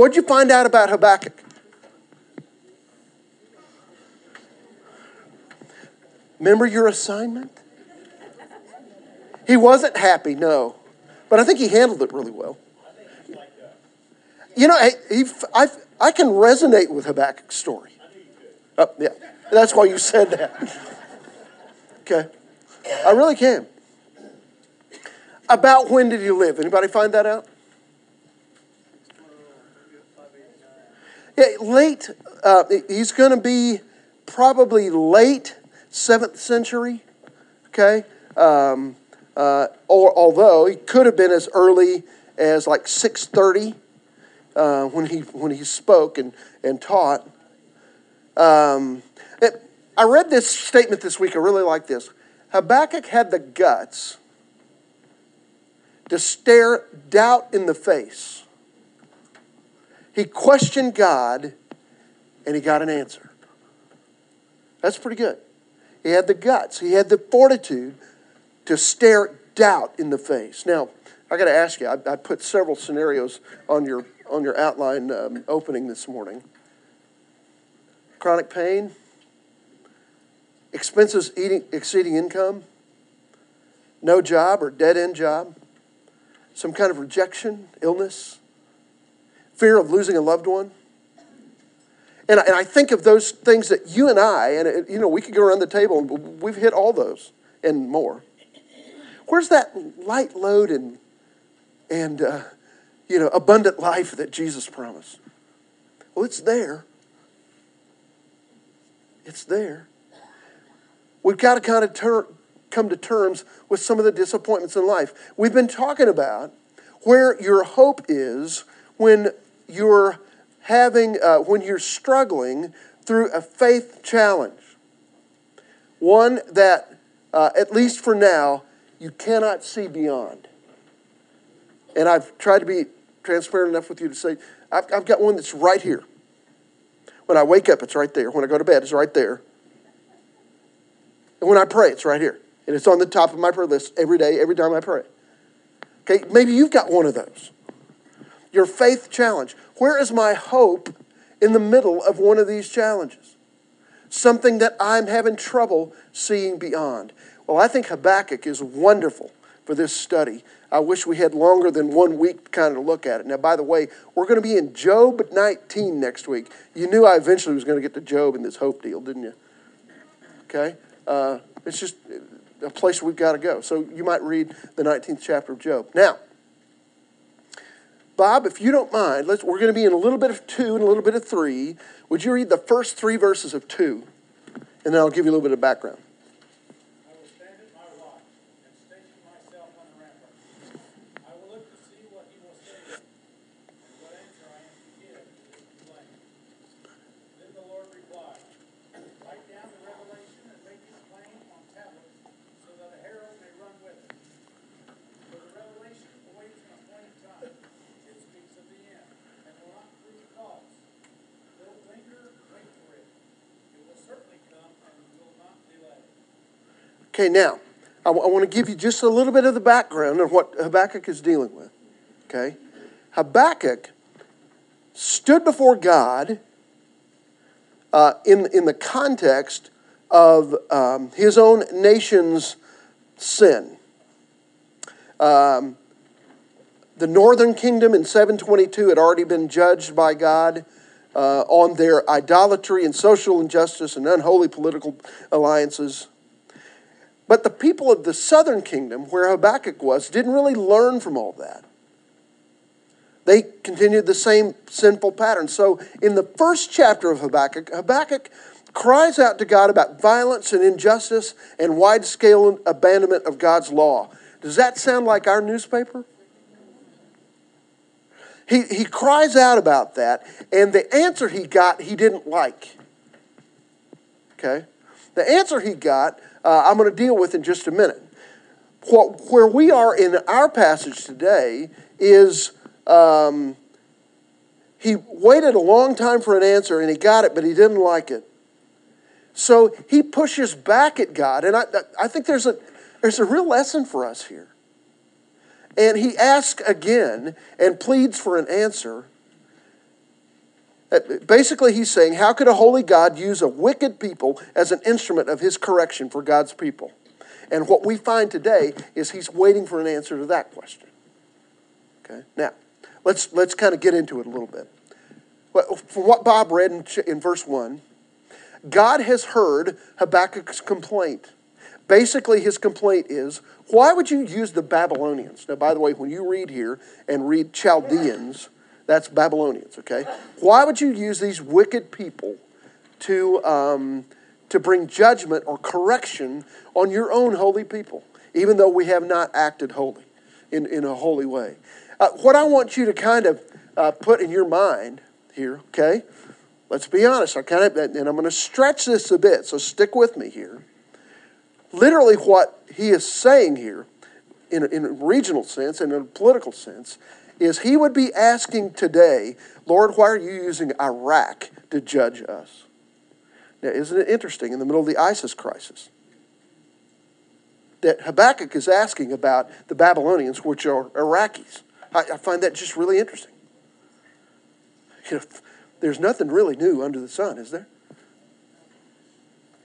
What'd you find out about Habakkuk? Remember your assignment? He wasn't happy, no. But I think he handled it really well. You know, he, I, I can resonate with Habakkuk's story. Oh, yeah. That's why you said that. Okay. I really can. About when did he live? Anybody find that out? Yeah, late. Uh, he's going to be probably late seventh century. Okay, um, uh, or although he could have been as early as like six thirty uh, when he when he spoke and and taught. Um, it, I read this statement this week. I really like this. Habakkuk had the guts to stare doubt in the face. He questioned God and he got an answer. That's pretty good. He had the guts, he had the fortitude to stare doubt in the face. Now, I got to ask you, I, I, put several scenarios on your, on your outline um, opening this morning chronic pain, expenses eating, exceeding income, no job or dead end job, some kind of rejection, illness, fear of losing a loved one. And I, and I think of those things that you and I, and it, you know, we could go around the table and we've hit all those and more. Where's that light load and, and uh, you know, abundant life that Jesus promised? Well, it's there. It's there. We've got to kind of ter- come to terms with some of the disappointments in life. We've been talking about where your hope is when you're having, uh, when you're struggling through a faith challenge. One that, uh, at least for now, you cannot see beyond. And I've tried to be transparent enough with you to say, I've, I've got one that's right here. When I wake up, it's right there. When I go to bed, it's right there. And when I pray, it's right here. And it's on the top of my prayer list every day, every time I pray. Okay, maybe you've got one of those. Your faith challenge. Where is my hope in the middle of one of these challenges? Something that I'm having trouble seeing beyond. Well, I think Habakkuk is wonderful for this study. I wish we had longer than one week kind of to look at it. Now, by the way, we're going to be in Job 19 next week. You knew I eventually was going to get to Job in this hope deal, didn't you? Okay? Uh, it's just a place we've got to go. So you might read the 19th chapter of Job. Now, Bob, if you don't mind, let's, we're going to be in a little bit of two and a little bit of three. Would you read the first three verses of two? And then I'll give you a little bit of background. Okay, now, I, w- I want to give you just a little bit of the background of what Habakkuk is dealing with. Okay? Habakkuk stood before God uh, in, in the context of um, his own nation's sin. Um, the northern kingdom in 722 had already been judged by God uh, on their idolatry and social injustice and unholy political alliances. But the people of the southern kingdom, where Habakkuk was, didn't really learn from all that. They continued the same sinful pattern. So, in the first chapter of Habakkuk, Habakkuk cries out to God about violence and injustice and wide scale abandonment of God's law. Does that sound like our newspaper? He, he cries out about that, and the answer he got, he didn't like. Okay? The answer he got uh, I'm going to deal with in just a minute. What, where we are in our passage today is um, he waited a long time for an answer and he got it, but he didn't like it. So he pushes back at God, and I, I think there's a, there's a real lesson for us here. And he asks again and pleads for an answer. Uh, basically, he's saying, How could a holy God use a wicked people as an instrument of his correction for God's people? And what we find today is he's waiting for an answer to that question. Okay? Now, let's, let's kind of get into it a little bit. From what Bob read in, in verse 1, God has heard Habakkuk's complaint. Basically, his complaint is why would you use the Babylonians? Now, by the way, when you read here and read Chaldeans, that's Babylonians, okay? Why would you use these wicked people to, um, to bring judgment or correction on your own holy people, even though we have not acted holy in, in a holy way? Uh, what I want you to kind of uh, put in your mind here, okay? Let's be honest. I kind of, and I'm going to stretch this a bit, so stick with me here. Literally, what he is saying here, in a, in a regional sense and in a political sense, is he would be asking today, Lord, why are you using Iraq to judge us? Now, isn't it interesting in the middle of the ISIS crisis that Habakkuk is asking about the Babylonians, which are Iraqis? I, I find that just really interesting. You know, there's nothing really new under the sun, is there?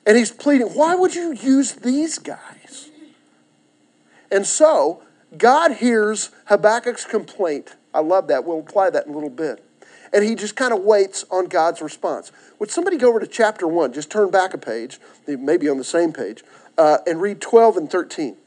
And he's pleading, why would you use these guys? And so, God hears Habakkuk's complaint. I love that. We'll apply that in a little bit. And he just kind of waits on God's response. Would somebody go over to chapter 1? Just turn back a page, maybe on the same page, uh, and read 12 and 13.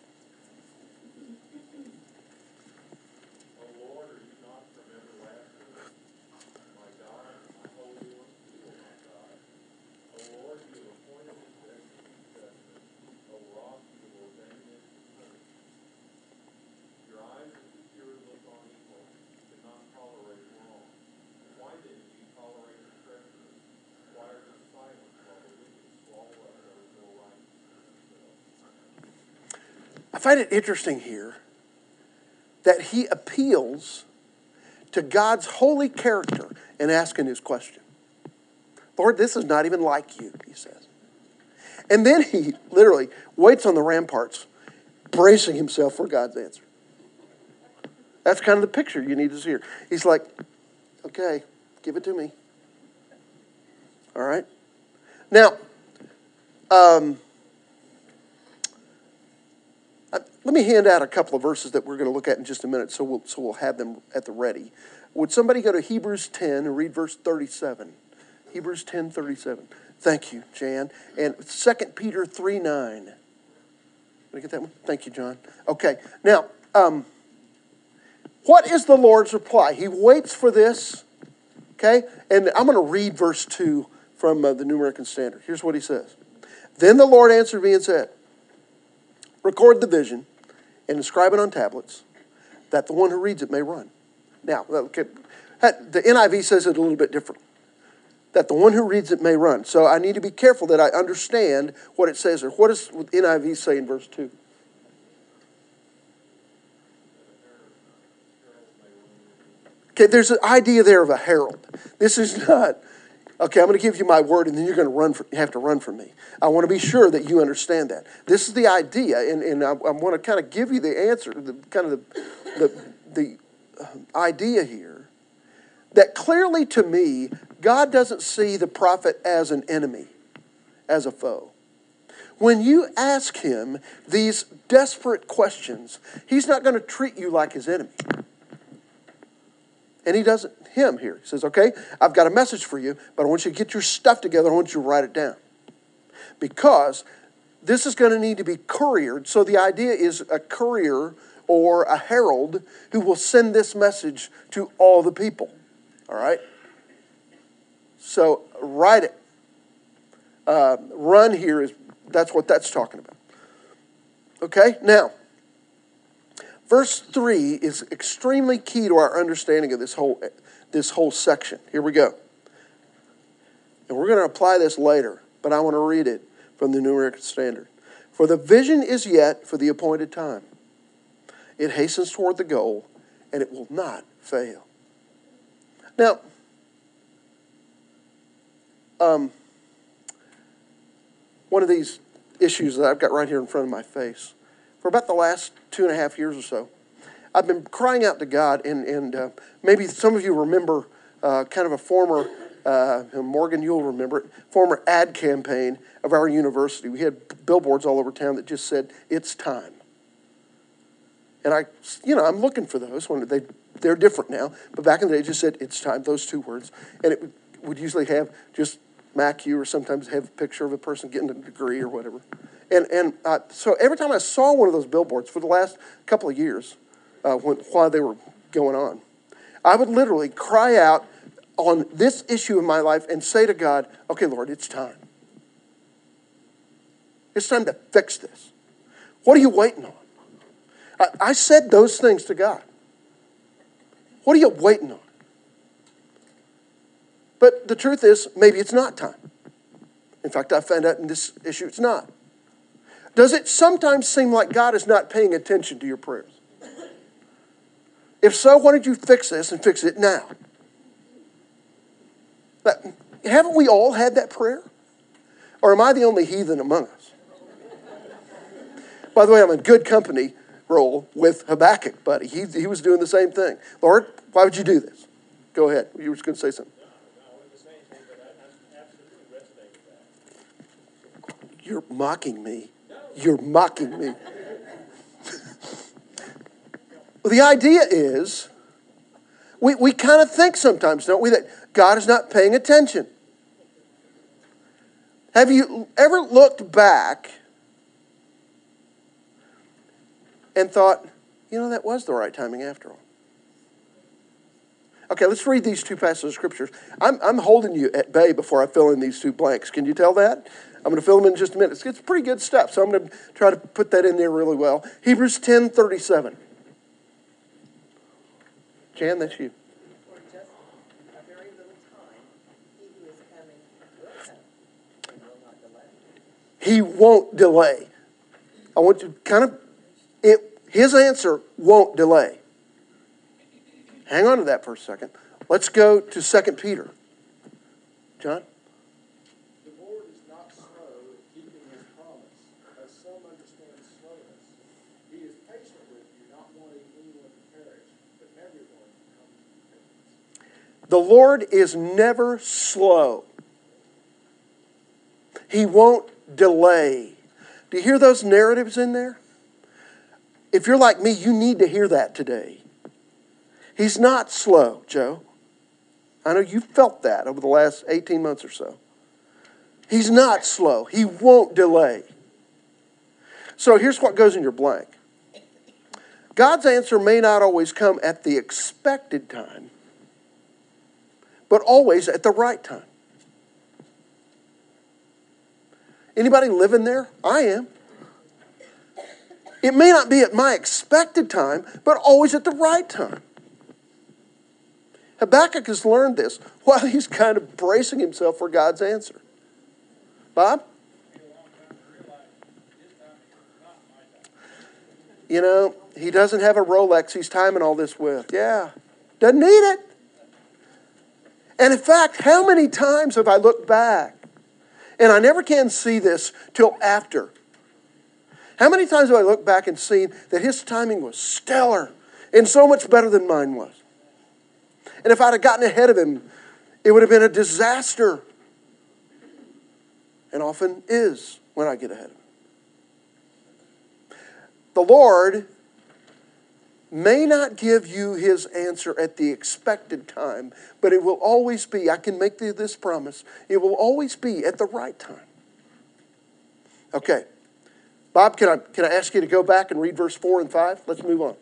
Find it interesting here that he appeals to God's holy character in asking his question. Lord, this is not even like you, he says. And then he literally waits on the ramparts, bracing himself for God's answer. That's kind of the picture you need to see here. He's like, okay, give it to me. All right? Now, um, Let me hand out a couple of verses that we're going to look at in just a minute, so we'll, so we'll have them at the ready. Would somebody go to Hebrews 10 and read verse 37? Hebrews 10 37. Thank you, Jan. And 2 Peter 3 9. Did I get that one? Thank you, John. Okay, now, um, what is the Lord's reply? He waits for this, okay? And I'm going to read verse 2 from uh, the New American Standard. Here's what he says Then the Lord answered me and said, Record the vision and inscribe it on tablets, that the one who reads it may run. Now, uh, okay, the NIV says it a little bit different. That the one who reads it may run. So I need to be careful that I understand what it says Or What does NIV say in verse 2? Okay, there's an idea there of a herald. This is not Okay, I'm going to give you my word, and then you're going to run. For, have to run from me. I want to be sure that you understand that. This is the idea, and, and I, I want to kind of give you the answer, the kind of the the, the uh, idea here that clearly to me, God doesn't see the prophet as an enemy, as a foe. When you ask him these desperate questions, he's not going to treat you like his enemy. And he doesn't him here. He says, Okay, I've got a message for you, but I want you to get your stuff together. I want you to write it down. Because this is going to need to be couriered. So the idea is a courier or a herald who will send this message to all the people. All right? So write it. Uh, run here is that's what that's talking about. Okay? Now, verse 3 is extremely key to our understanding of this whole this whole section. Here we go. And we're going to apply this later, but I want to read it from the New American Standard. For the vision is yet for the appointed time. It hastens toward the goal, and it will not fail. Now, um, one of these issues that I've got right here in front of my face, for about the last two and a half years or so, I've been crying out to God, and, and uh, maybe some of you remember uh, kind of a former uh, Morgan, you'll remember it, former ad campaign of our university. We had billboards all over town that just said, It's time. And I, you know, I'm looking for those when they, they're different now. But back in the day, it just said, It's time, those two words. And it would usually have just MacU or sometimes have a picture of a person getting a degree or whatever. And, and uh, so every time I saw one of those billboards for the last couple of years, uh, when, while they were going on, I would literally cry out on this issue of my life and say to God, okay, Lord, it's time. It's time to fix this. What are you waiting on? I, I said those things to God. What are you waiting on? But the truth is, maybe it's not time. In fact, I found out in this issue it's not. Does it sometimes seem like God is not paying attention to your prayers? If so, why don't you fix this and fix it now? Haven't we all had that prayer? Or am I the only heathen among us? By the way, I'm in good company role with Habakkuk, buddy. He, he was doing the same thing. Lord, why would you do this? Go ahead. You were just going to say something. You're mocking me. You're mocking me. well, the idea is we, we kind of think sometimes, don't we, that God is not paying attention. Have you ever looked back and thought, you know, that was the right timing after all? Okay, let's read these two passages of scriptures. I'm, I'm holding you at bay before I fill in these two blanks. Can you tell that? I'm going to fill them in just a minute. It's, pretty good stuff, so I'm going to try to put that in there really well. Hebrews 10 37. Jan, that's you. He won't delay. I want you to kind of, it, his answer won't delay. Hang on to that for a second. Let's go to 2 Peter. John? The Lord is never slow. He won't delay. Do you hear those narratives in there? If you're like me, you need to hear that today. He's not slow, Joe. I know you felt that over the last 18 months or so. He's not slow. He won't delay. So here's what goes in your blank God's answer may not always come at the expected time, but always at the right time. Anybody living there? I am. It may not be at my expected time, but always at the right time. Habakkuk has learned this while he's kind of bracing himself for God's answer. Bob? You know, he doesn't have a Rolex he's timing all this with. Yeah. Doesn't need it. And in fact, how many times have I looked back and I never can see this till after. How many times have I looked back and seen that his timing was stellar and so much better than mine was? And if I'd have gotten ahead of him, it would have been a disaster. And often is when I get ahead of him. The Lord may not give you his answer at the expected time, but it will always be, I can make this promise, it will always be at the right time. Okay. Bob, can I, can I ask you to go back and read verse 4 and 5? Let's move on.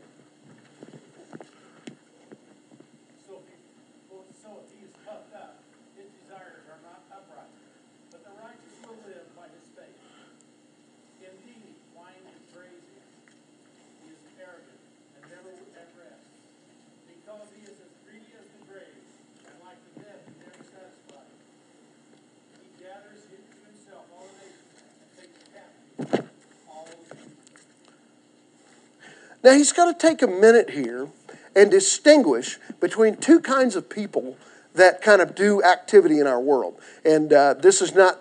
Now, he's got to take a minute here and distinguish between two kinds of people that kind of do activity in our world. And uh, this is not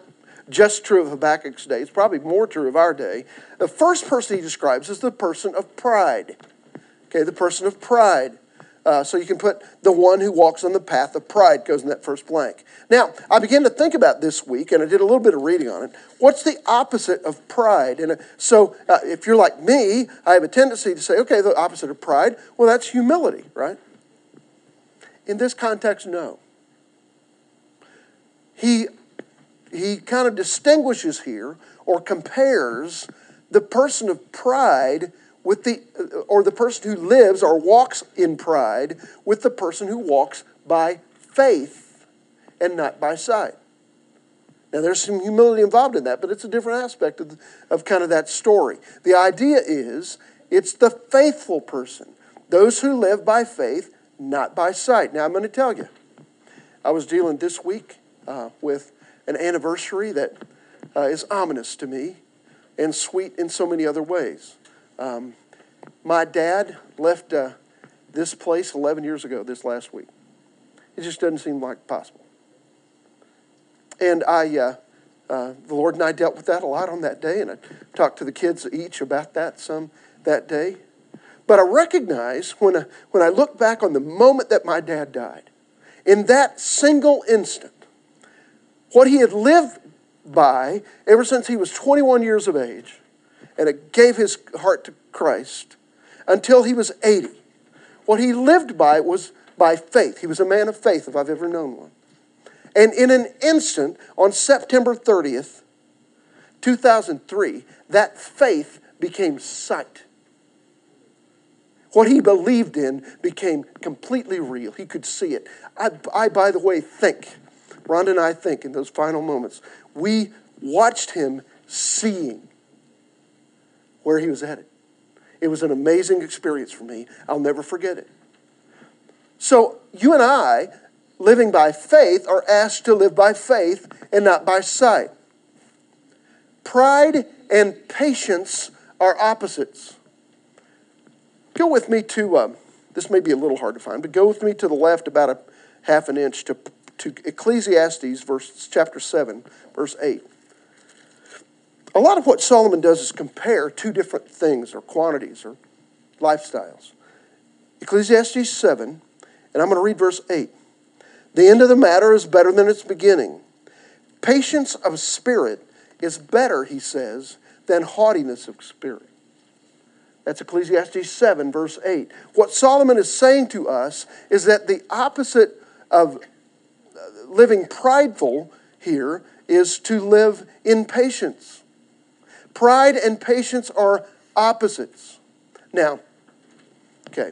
just true of Habakkuk's day, it's probably more true of our day. The first person he describes is the person of pride. Okay, the person of pride. Uh, so you can put the one who walks on the path of pride goes in that first blank. Now, I began to think about this week, and I did a little bit of reading on it. What's the opposite of pride? And uh, so, uh, if you're like me, I have a tendency to say, okay, the opposite of pride, well, that's humility, right? In this context, no. He he kind of distinguishes here or compares the person of pride with the or the person who lives or walks in pride with the person who walks by faith and not by sight. Now there's some humility involved in that, but it's a different aspect of, of kind of that story. The idea is it's the faithful person, those who live by faith, not by sight. Now I'm going to tell you, I was dealing this week uh, with an anniversary that uh, is ominous to me and sweet in so many other ways. Um, my dad left uh, this place 11 years ago this last week. It just doesn't seem like possible. And I, uh, uh, the Lord and I dealt with that a lot on that day, and I talked to the kids each about that some that day. But I recognize when I, when I look back on the moment that my dad died, in that single instant, what he had lived by ever since he was 21 years of age and it gave his heart to Christ until he was 80. What he lived by was by faith. He was a man of faith, if I've ever known one. And in an instant, on September 30th, 2003, that faith became sight. What he believed in became completely real. He could see it. I, I by the way, think, Rhonda and I think in those final moments, we watched him seeing where he was headed. It was an amazing experience for me. I'll never forget it. So, you and I, living by faith, are asked to live by faith and not by sight. Pride and patience are opposites. Go with me to, um, this may be a little hard to find, but go with me to the left about a half an inch to, to Ecclesiastes, verse, chapter 7, verse 8 a lot of what Solomon does is compare two different things or quantities or lifestyles. Ecclesiastes 7, and I'm going to read verse 8. The end of the matter is better than its beginning. Patience of spirit is better, he says, than haughtiness of spirit. That's Ecclesiastes 7, verse 8. What Solomon is saying to us is that the opposite of uh, living prideful here is to live in patience. Pride and patience are opposites. Now, okay,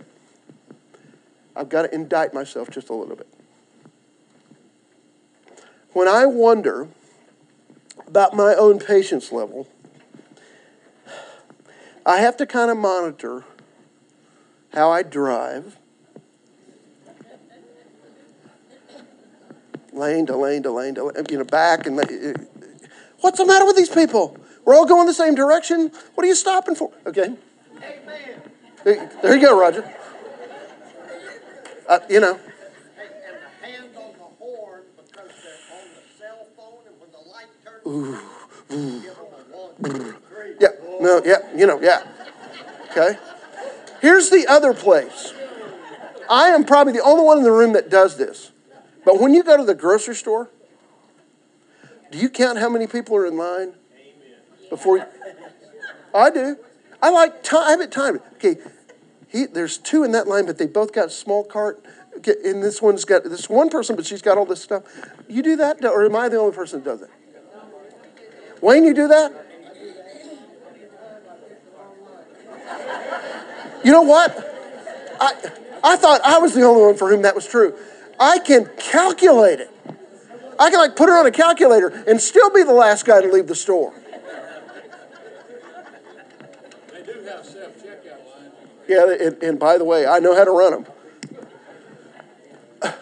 I've got to indict myself just a little bit. When I wonder about my own patience level, I have to kind of monitor how I drive, lane to lane to lane to lane, you know, back and uh, what's the matter with these people? We're all going the same direction. What are you stopping for? Okay. Amen. There, there you go, Roger. Uh, you know. Ooh, ooh. Yeah, no, yeah, you know, yeah. Okay. Here's the other place. I am probably the only one in the room that does this. But when you go to the grocery store, do you count how many people are in line? Before you, I do. I like time. I have it timed. Okay, he, there's two in that line, but they both got small cart. Okay, And this one's got this one person, but she's got all this stuff. You do that, or am I the only person that does it? Wayne, you do that? You know what? I, I thought I was the only one for whom that was true. I can calculate it. I can like put her on a calculator and still be the last guy to leave the store. Yeah, and, and by the way, I know how to run them.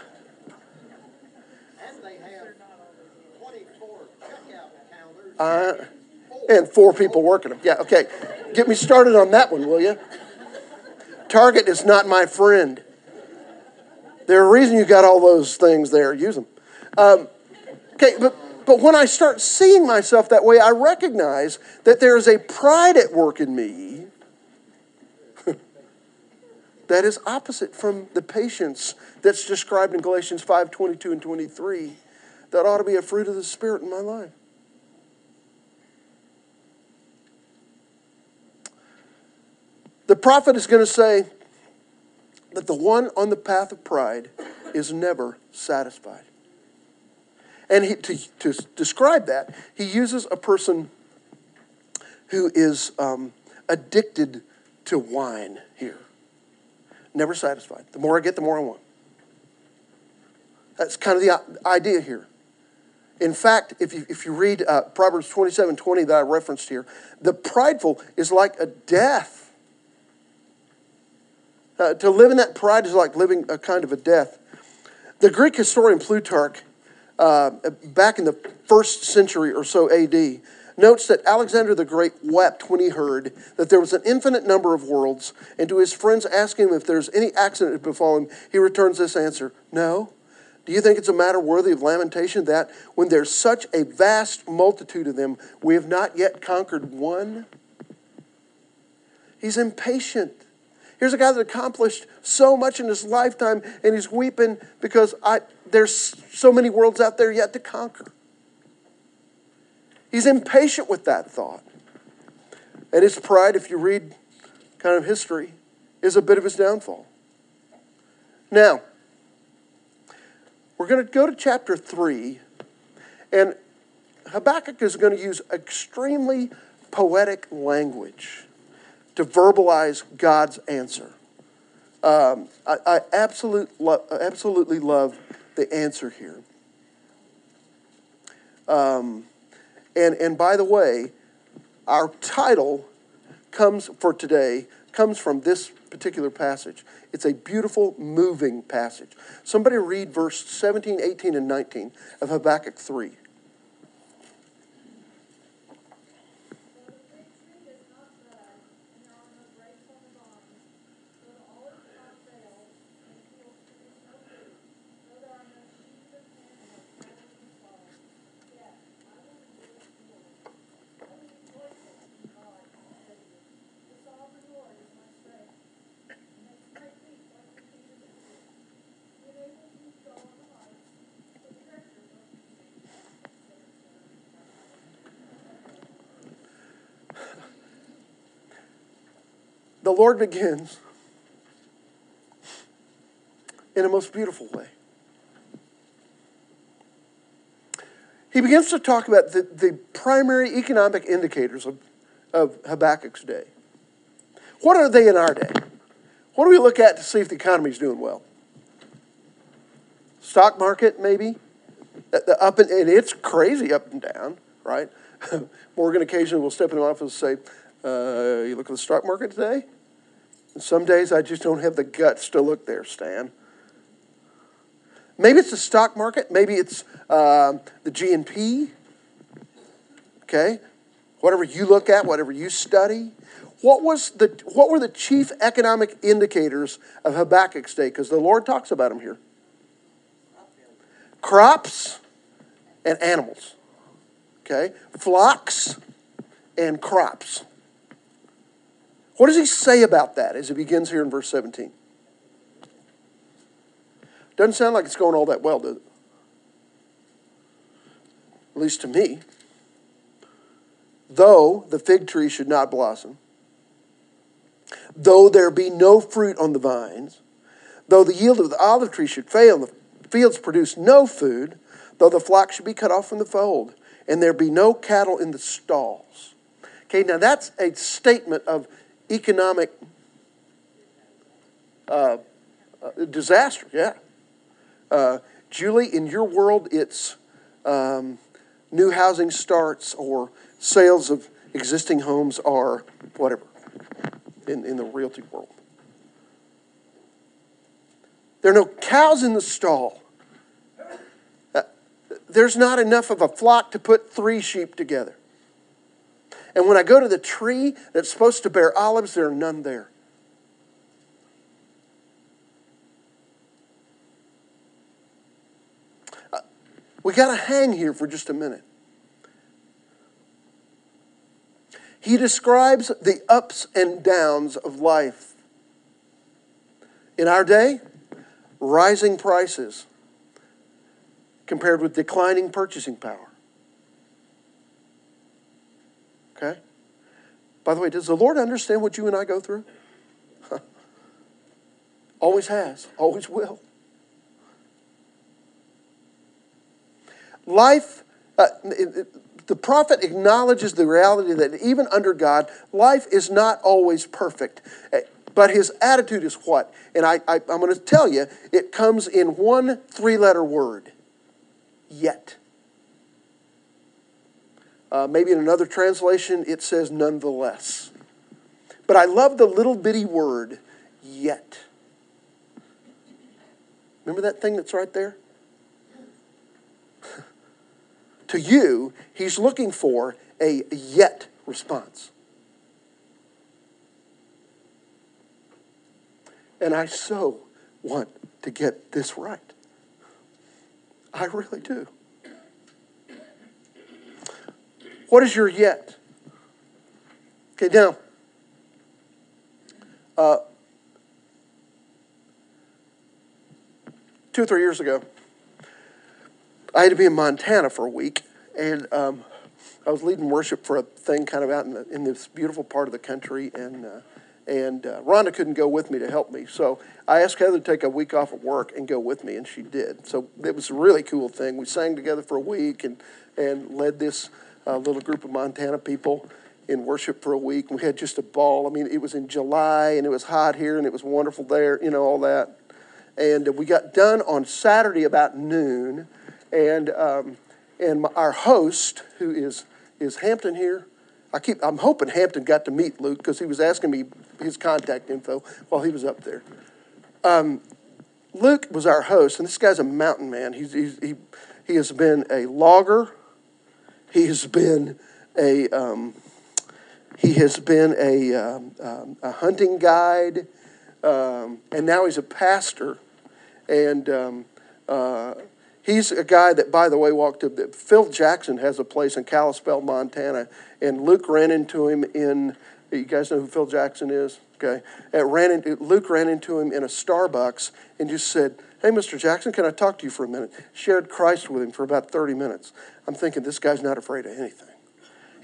Uh, and four people working them. Yeah, okay. Get me started on that one, will you? Target is not my friend. There's a reason you got all those things there. Use them. Um, okay, but but when I start seeing myself that way, I recognize that there is a pride at work in me that is opposite from the patience that's described in Galatians 5 22 and 23 that ought to be a fruit of the Spirit in my life. The prophet is going to say that the one on the path of pride is never satisfied. And he, to, to describe that, he uses a person who is um, addicted to wine here. Never satisfied. The more I get, the more I want. That's kind of the idea here. In fact, if you, if you read uh, Proverbs 27 20 that I referenced here, the prideful is like a death. Uh, to live in that pride is like living a kind of a death. The Greek historian Plutarch, uh, back in the first century or so AD, notes that Alexander the Great wept when he heard that there was an infinite number of worlds, and to his friends asking him if there's any accident to befall him, he returns this answer No. Do you think it's a matter worthy of lamentation that when there's such a vast multitude of them, we have not yet conquered one? He's impatient. Here's a guy that accomplished so much in his lifetime, and he's weeping because I, there's so many worlds out there yet to conquer. He's impatient with that thought. And his pride, if you read kind of history, is a bit of his downfall. Now, we're going to go to chapter 3, and Habakkuk is going to use extremely poetic language to verbalize God's answer. Um, I, I absolute lo- absolutely love the answer here. Um, and, and by the way, our title comes for today comes from this particular passage. It's a beautiful, moving passage. Somebody read verse 17, 18, and 19 of Habakkuk 3. Lord begins in a most beautiful way. He begins to talk about the, the primary economic indicators of, of Habakkuk's day. What are they in our day? What do we look at to see if the economy is doing well? Stock market, maybe? The up and, and it's crazy up and down, right? Morgan occasionally will step in the office and say, uh, You look at the stock market today? Some days I just don't have the guts to look there, Stan. Maybe it's the stock market. Maybe it's uh, the GNP. Okay, whatever you look at, whatever you study. What was the what were the chief economic indicators of Habakkuk's day? Because the Lord talks about them here. Crops and animals. Okay, flocks and crops. What does he say about that as he begins here in verse 17? Doesn't sound like it's going all that well, does it? At least to me. Though the fig tree should not blossom, though there be no fruit on the vines, though the yield of the olive tree should fail, the fields produce no food, though the flock should be cut off from the fold, and there be no cattle in the stalls. Okay, now that's a statement of economic uh, uh, disaster, yeah. Uh, Julie, in your world, it's um, new housing starts or sales of existing homes are whatever in, in the realty world. There are no cows in the stall. Uh, there's not enough of a flock to put three sheep together. And when I go to the tree that's supposed to bear olives, there are none there. Uh, we got to hang here for just a minute. He describes the ups and downs of life. In our day, rising prices compared with declining purchasing power. Okay? By the way, does the Lord understand what you and I go through? always has, always will. Life, uh, the prophet acknowledges the reality that even under God, life is not always perfect. Eh, but his attitude is what? And I, I, am going to tell you, it comes in one three letter word yet. Uh, maybe in another translation, it says nonetheless. But I love the little bitty word, yet. Remember that thing that's right there? to you, he's looking for a yet response. And I so want to get this right. I really do. What is your yet? Okay, now, uh, two or three years ago, I had to be in Montana for a week, and um, I was leading worship for a thing kind of out in, the, in this beautiful part of the country, and uh, and uh, Rhonda couldn't go with me to help me. So I asked Heather to take a week off of work and go with me, and she did. So it was a really cool thing. We sang together for a week and, and led this uh, little group of Montana people in worship for a week. We had just a ball. I mean, it was in July, and it was hot here, and it was wonderful there, you know, all that. And we got done on Saturday about noon, and, um, and our host, who is, is Hampton here, I keep, I'm hoping Hampton got to meet Luke because he was asking me his contact info while he was up there. Um, Luke was our host, and this guy's a mountain man. He's, he's, he, he has been a logger. He has been a um, he has been a, um, um a hunting guide, um, and now he's a pastor. And um, uh, he's a guy that, by the way, walked up. Phil Jackson has a place in Kalispell, Montana, and Luke ran into him in you guys know who Phil Jackson is? Okay. ran into, Luke ran into him in a Starbucks and just said, Hey, Mr. Jackson, can I talk to you for a minute? Shared Christ with him for about 30 minutes. I'm thinking, this guy's not afraid of anything.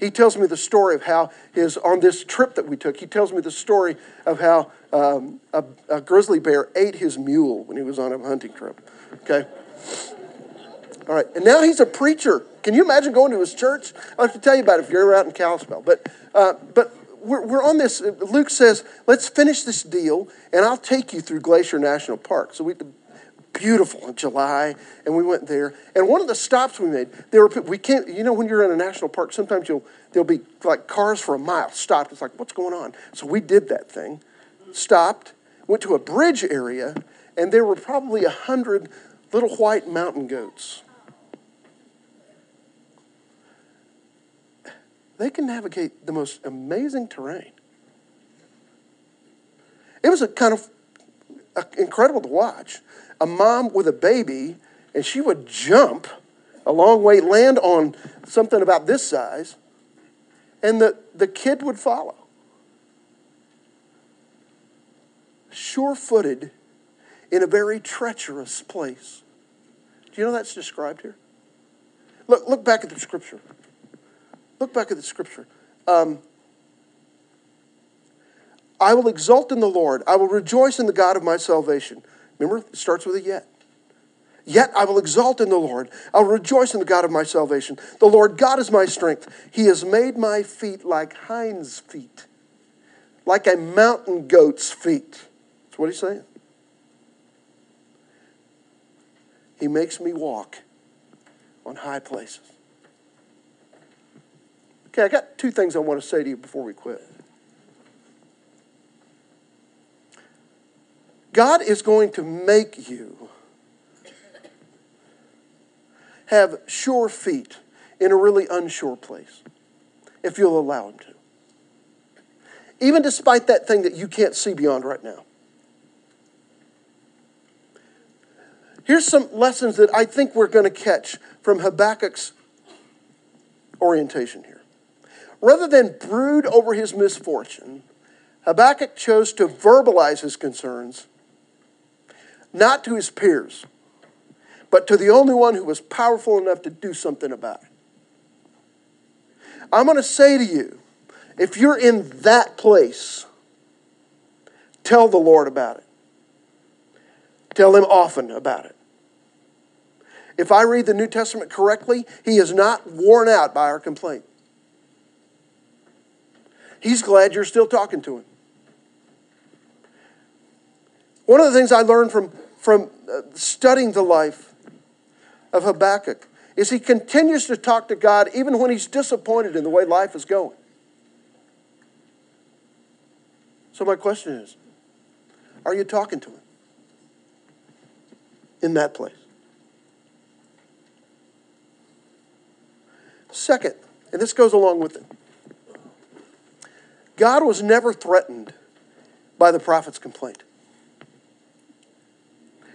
He tells me the story of how his, on this trip that we took, he tells me the story of how um, a, a grizzly bear ate his mule when he was on a hunting trip. Okay? All right, and now he's a preacher. Can you imagine going to his church? I'll have to tell you about it if you're ever out in Kalispell. But, uh, but we're, we're on this. Luke says, let's finish this deal, and I'll take you through Glacier National Park. So we, beautiful in July, and we went there. And one of the stops we made, there were we can't. You know, when you're in a national park, sometimes you'll there'll be like cars for a mile stopped. It's like, what's going on? So we did that thing, stopped, went to a bridge area, and there were probably a hundred little white mountain goats. they can navigate the most amazing terrain. It was a kind of incredible to watch. A mom with a baby, and she would jump a long way, land on something about this size, and the, the kid would follow. Sure footed in a very treacherous place. Do you know that's described here? Look, look back at the scripture. Look back at the scripture. Um, I will exult in the Lord. I will rejoice in the God of my salvation. Remember, it starts with a yet. Yet I will exult in the Lord. I'll rejoice in the God of my salvation. The Lord God is my strength. He has made my feet like hinds' feet, like a mountain goat's feet. That's what he's saying. He makes me walk on high places. Okay, I got two things I want to say to you before we quit. God is going to make you have sure feet in a really unsure place if you'll allow Him to. Even despite that thing that you can't see beyond right now. Here's some lessons that I think we're going to catch from Habakkuk's orientation here. Rather than brood over his misfortune, Habakkuk chose to verbalize his concerns not to his peers, but to the only one who was powerful enough to do something about it. I'm going to say to you if you're in that place, tell the Lord about it. Tell him often about it. If I read the New Testament correctly, he is not worn out by our complaint. He's glad you're still talking to him. One of the things I learned from, from uh, studying the life of Habakkuk is he continues to talk to God even when he's disappointed in the way life is going. So, my question is are you talking to him in that place? Second, and this goes along with it, God was never threatened by the prophet's complaint.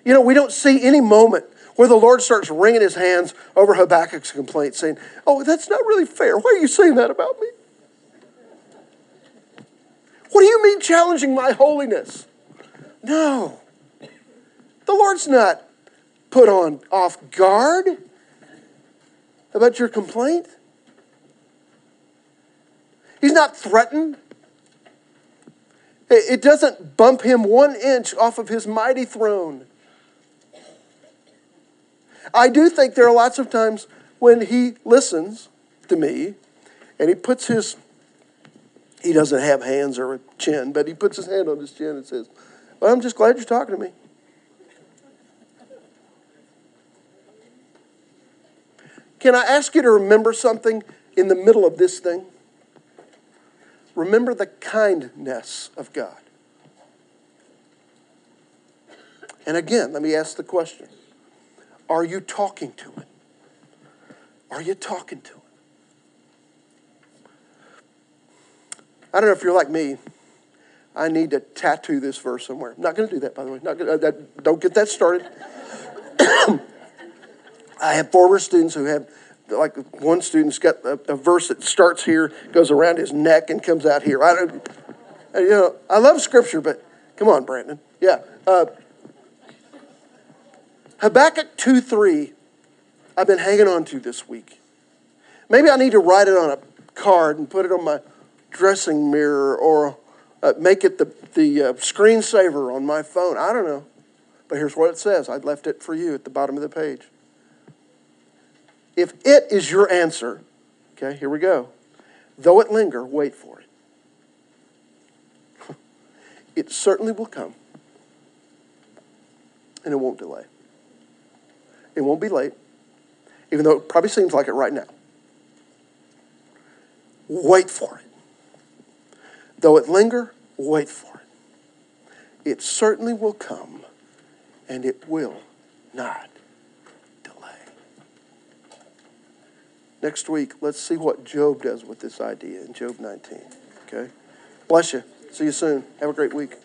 You know, we don't see any moment where the Lord starts wringing his hands over Habakkuk's complaint, saying, Oh, that's not really fair. Why are you saying that about me? What do you mean challenging my holiness? No. The Lord's not put on off guard about your complaint. He's not threatened. It doesn't bump him one inch off of his mighty throne. I do think there are lots of times when he listens to me and he puts his, he doesn't have hands or a chin, but he puts his hand on his chin and says, Well, I'm just glad you're talking to me. Can I ask you to remember something in the middle of this thing? Remember the kindness of God. And again, let me ask the question are you talking to him? Are you talking to him? I don't know if you're like me. I need to tattoo this verse somewhere. I'm not going to do that, by the way. Not gonna, uh, don't get that started. I have former students who have, like one student's got a, a, verse that starts here, goes around his neck, and comes out here. I don't, you know, I love Scripture, but come on, Brandon. Yeah. Uh, Habakkuk 2 3, I've been hanging on to this week. Maybe I need to write it on a card and put it on my dressing mirror or uh, make it the, the uh, screensaver on my phone. I don't know. But here's what it says I left it for you at the bottom of the page. If it is your answer, okay, here we go. Though it linger, wait for it. it certainly will come, and it won't delay. It won't be late, even though it probably seems like it right now. Wait for it. Though it linger, wait for it. It certainly will come, and it will not delay. Next week, let's see what Job does with this idea in Job 19. Okay? Bless you. See you soon. Have a great week.